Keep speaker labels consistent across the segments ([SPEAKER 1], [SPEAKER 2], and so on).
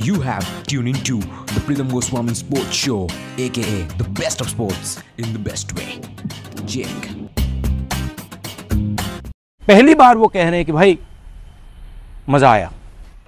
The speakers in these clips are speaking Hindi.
[SPEAKER 1] You have tuned into the Pritham Goswami Sports Show, aka the best of sports in the best way. Jake.
[SPEAKER 2] पहली बार वो कह रहे हैं कि भाई मज़ा आया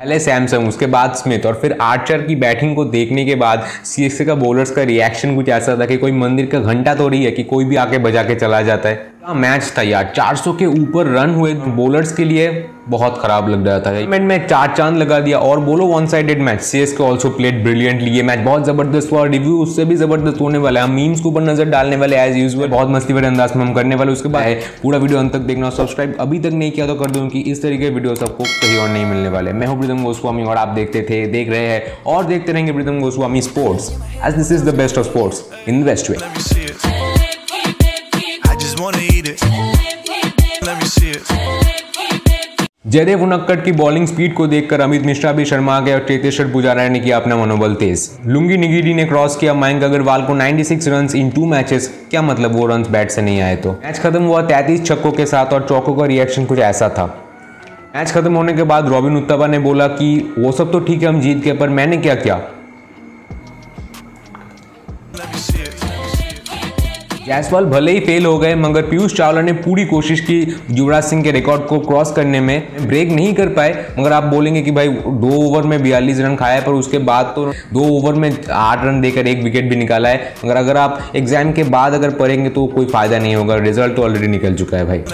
[SPEAKER 3] पहले सैमसंग उसके बाद स्मिथ और फिर आर्चर की बैटिंग को देखने के बाद सीएसके का बॉलर्स का रिएक्शन कुछ ऐसा था कि कोई मंदिर का घंटा तो रही है कि कोई भी आके बजा के चला जाता है क्या मैच था यार। 400 के ऊपर रन हुए बॉलर्स के लिए बहुत खराब लग रहा था। मैच में चार चाँद लगा दिया और बोलो one sided match CSK also played brilliantly ये मैच बहुत ज़बरदस्त हुआ। रिव्यू उससे भी ज़बरदस्त होने वाला है। मीम्स के ऊपर नज़र डालने वाले एज यूजल बहुत मस्ती भरे अंदाज में हम करने वाले उसके बाद पूरा वीडियो अंत तक देखना सब्सक्राइब अभी तक नहीं किया तो कर दूँ कि इस तरीके के वीडियो सबको कहीं और नहीं मिलने वाले। मैं हूँ प्रीतम गोस्वामी और आप देखते थे, देख रहे हैं और देखते रहेंगे Pritam Goswami sports as this is the best of sports in the best way Jaydev Unadkat की बॉलिंग स्पीड को देखकर अमित मिश्रा भी शर्मा गए और चेतेश्वर पुजारा ने किया अपना मनोबल तेज। लुंगी निगिरी ने क्रॉस किया। मयंक अग्रवाल को 96 रन्स इन टू मैचेस क्या मतलब वो रन्स बैट से नहीं आए तो? मैच खत्म हुआ 33 छक्कों के साथ और चौकों का रिएक्शन कुछ ऐसा था। मैच खत्म होने के बाद रॉबिन उत्तपा ने बोला कि वो सब तो ठीक है, हम जीत गए, पर मैंने क्या किया? जायसवाल भले ही फेल हो गए, मगर पीयूष चावला ने पूरी कोशिश की युवराज सिंह के रिकॉर्ड को क्रॉस करने में। ब्रेक नहीं कर पाए, मगर आप बोलेंगे कि भाई दो ओवर में बयालीस रन खाया पर उसके बाद तो दो ओवर में आठ रन देकर एक विकेट भी निकाला है। मगर अगर आप एग्ज़ाम के बाद अगर पढ़ेंगे तो कोई फ़ायदा नहीं होगा रिज़ल्ट तो ऑलरेडी निकल चुका है भाई।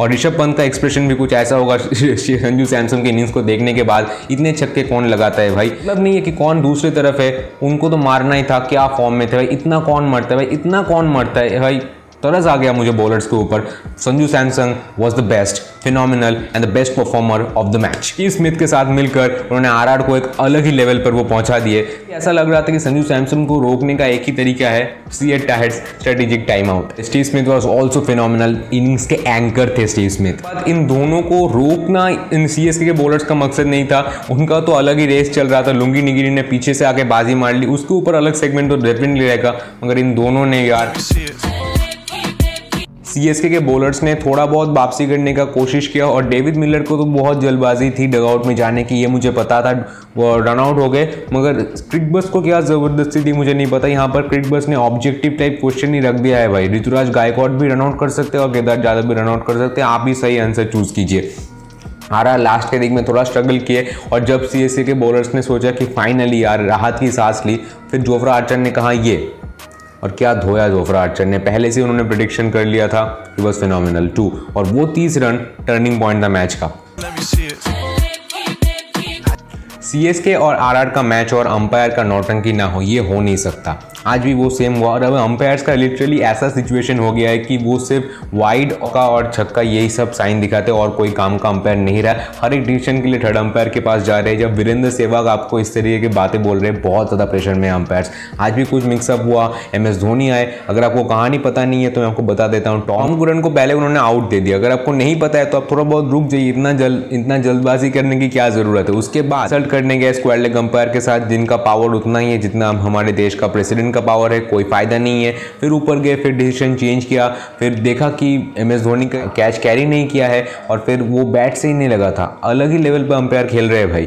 [SPEAKER 3] और ऋषभ पंत का एक्सप्रेशन भी कुछ ऐसा होगा संजू सैमसन के इनिंग्स को देखने के बाद इतने छक्के कौन लगाता है भाई? मतलब नहीं है कि कौन दूसरी तरफ़ है, उनको तो मारना ही था, क्या फॉर्म में थे भाई? इतना कौन मरता है भाई? इतना कौन मरता है भाई? तरस आ गया मुझे बॉलर्स के ऊपर। Sanju Samson was the best phenomenal and the best performer of the match Steve Smith के साथ मिलकर उन्होंने आरआर को एक अलग ही लेवल पर वो पहुँचा दिए। ऐसा लग रहा था कि संजू सैमसंग को रोकने का एक ही तरीका है सी eight tight strategic time out Steve Smith was also phenomenal innings के एंकर थे स्टीव स्मिथ पर इन दोनों को रोकना इन सी एस के बॉलर्स का मकसद नहीं था। उनका तो अलग ही रेस चल रहा था, लुंगी निगिरी ने पीछे से आके बाजी मार ली। उसके ऊपर अलग सेगमेंट तो डेफिनेटली रहेगा मगर इन दोनों ने यार. सीएसके के बॉलर्स ने थोड़ा बहुत वापसी करने का कोशिश किया और डेविड मिलर को तो बहुत जल्दबाजी थी डगआउट में जाने की, ये मुझे पता था। वो रन आउट हो गए, मगर क्रिक बस को क्या ज़बरदस्ती थी मुझे नहीं पता। यहाँ पर क्रिक बस ने ऑब्जेक्टिव टाइप क्वेश्चन ही रख दिया है भाई। ऋतुराज गायकवाड भी रन आउट कर सकते हैं और केदार यादव भी रन आउट कर सकते हैं। आप ही सही आंसर चूज़ कीजिए। हारा लास्ट के दिक में थोड़ा स्ट्रगल किए और जब सी के बॉलर्स ने सोचा कि फाइनली यार, राहत की सांस ली, फिर जोफ्रा आर्चर ने कहा ये और क्या धोया जोफ्रा आर्चर ने पहले से उन्होंने प्रिडिक्शन कर लिया था इट वॉज़ फिनोमिनल टू और वो तीस रन टर्निंग पॉइंट था मैच का।
[SPEAKER 4] सी एस के और
[SPEAKER 3] आर और आर का मैच और अंपायर का नौटंकी ना हो ये हो नहीं सकता। आज भी वो सेम हुआ। और अब अंपायर्स का लिटरली ऐसा सिचुएशन हो गया है कि वो सिर्फ़ वाइड का और छक्का यही सब साइन दिखाते और कोई काम का अंपायर नहीं रहा। हर एक डिसीज़न के लिए थर्ड अंपायर के पास जा रहे हैं। जब वीरेंद्र सहवाग आपको इस तरीके की बातें बोल रहे हैं, बहुत ज़्यादा प्रेशर में अंपायर्स आज भी कुछ मिक्सअप हुआ। एम एस धोनी आए। अगर आपको कहानी पता नहीं है तो मैं आपको बता देता हूँ। टॉम गुरन को पहले उन्होंने आउट दे दिया। अगर आपको नहीं पता है तो आप थोड़ा बहुत रुक जाइए। इतना जल्द इतना जल्दबाजी करने की क्या ज़रूरत है? उसके बाद करने गए स्क्वाड लेग अंपायर के साथ, जिनका पावर उतना ही है जितना हमारे देश का प्रेसिडेंट का पावर है कोई फ़ायदा नहीं है। फिर ऊपर गए फिर डिसीज़न चेंज किया फिर देखा कि एम एस धोनी का कैच कैरी नहीं किया है और फिर वो बैट से ही नहीं लगा था। अलग ही लेवल पर अंपायर खेल रहे हैं भाई.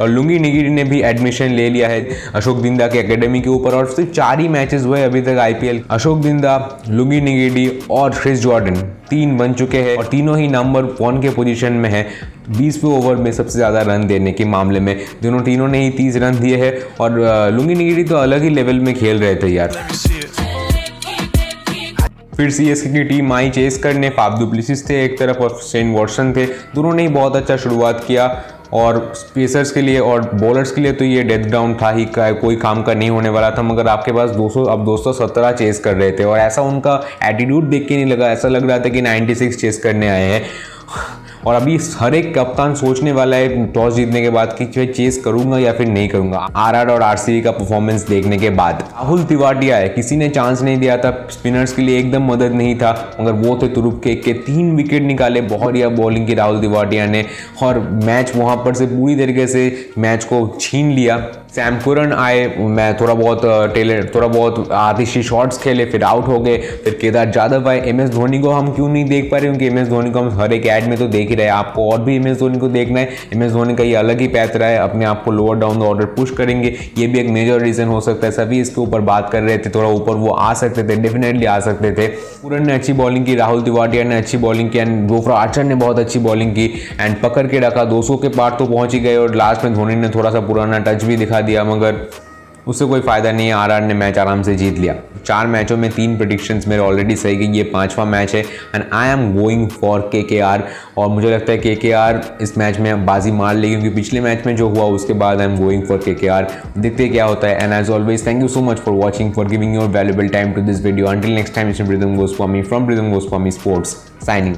[SPEAKER 3] और लुंगी निगिरी ने भी एडमिशन ले लिया है अशोक बिंदा के एकेडमी के ऊपर और सिर्फ़ चार ही मैचेस हुए अभी तक आईपीएल अशोक बिंदा लुंगी निगिरी और क्रिस जॉर्डन तीन बन चुके हैं और तीनों ही नंबर वन के पोजीशन में है। बीसवें ओवर में सबसे ज़्यादा रन देने के मामले में। दोनों तीनों ने ही तीस रन दिए हैं और लुंगी निगिरी तो अलग ही लेवल में खेल रहे थे यार. फिर सीएसके की टीम आई चेस करने। फाफ डुप्लिसिस थे एक तरफ़ और शेन वॉटसन थे। दोनों ने ही बहुत अच्छा शुरुआत किया और स्पेसर्स के लिए और बॉलर्स के लिए तो ये डेथ डाउन था ही का कोई काम का नहीं होने वाला था मगर आपके पास 200 अब 217 चेस कर रहे थे और ऐसा उनका एटीट्यूड देख के नहीं लगा। ऐसा लग रहा था कि 96 चेस करने आए हैं। और अभी हर एक कप्तान सोचने वाला है, टॉस जीतने के बाद कि मैं चेस करूँगा या फिर नहीं करूँगा। आर और आरसीबी का परफॉर्मेंस देखने के बाद। राहुल तिवाटिया है, किसी ने चांस नहीं दिया था स्पिनर्स के लिए एकदम मदद नहीं था, मगर वो थे तुरुप के के तीन विकेट निकाले बहुत बढ़िया बॉलिंग की राहुल तिवाटिया ने। और मैच वहाँ पर से पूरी तरीके से मैच को छीन लिया। सैम कुरन आए, मैं थोड़ा बहुत टेलर थोड़ा बहुत आतिशी शॉट्स खेले, फिर आउट हो गए। फिर केदार जाधव आए। एम एस धोनी को हम क्यों नहीं देख पा रहे? क्योंकि एम एस धोनी को हम हर एक ऐड में तो देख ही रहे आपको और भी एस धोनी को देखना है। एस धोनी का ये अलग ही पैथ रहा है, अपने आप को lower down the order push करेंगे। ये भी एक मेजर रीज़न हो सकता है। सभी इसके ऊपर बात कर रहे थे, थोड़ा ऊपर वो आ सकते थे डेफिनेटली आ सकते थे। पूरन ने अच्छी बॉलिंग की, राहुल तिवाटिया ने अच्छी बॉलिंग की एंड जोफ्रा आर्चर ने बहुत अच्छी बॉलिंग की एंड पकड़ के रखा। 200 के पार तो पहुँच ही गए, और लास्ट में धोनी ने थोड़ा सा पुराना टच भी दिखा दिया, मगर उससे कोई फ़ायदा नहीं है, आर ने मैच आराम से जीत लिया। चार मैचों में तीन प्रडिक्शंस मेरे ऑलरेडी सही गई, ये पांचवा मैच है। And I am going for K K R और मुझे लगता है के के आर इस मैच में बाजी मार लेगी, क्योंकि पिछले मैच में जो हुआ, उसके बाद आई am going for K K are देखते क्या होता है। And as always thank you so much for watching for giving your valuable time to this video until next time Pritam Goswami from Pritam Goswami sports signing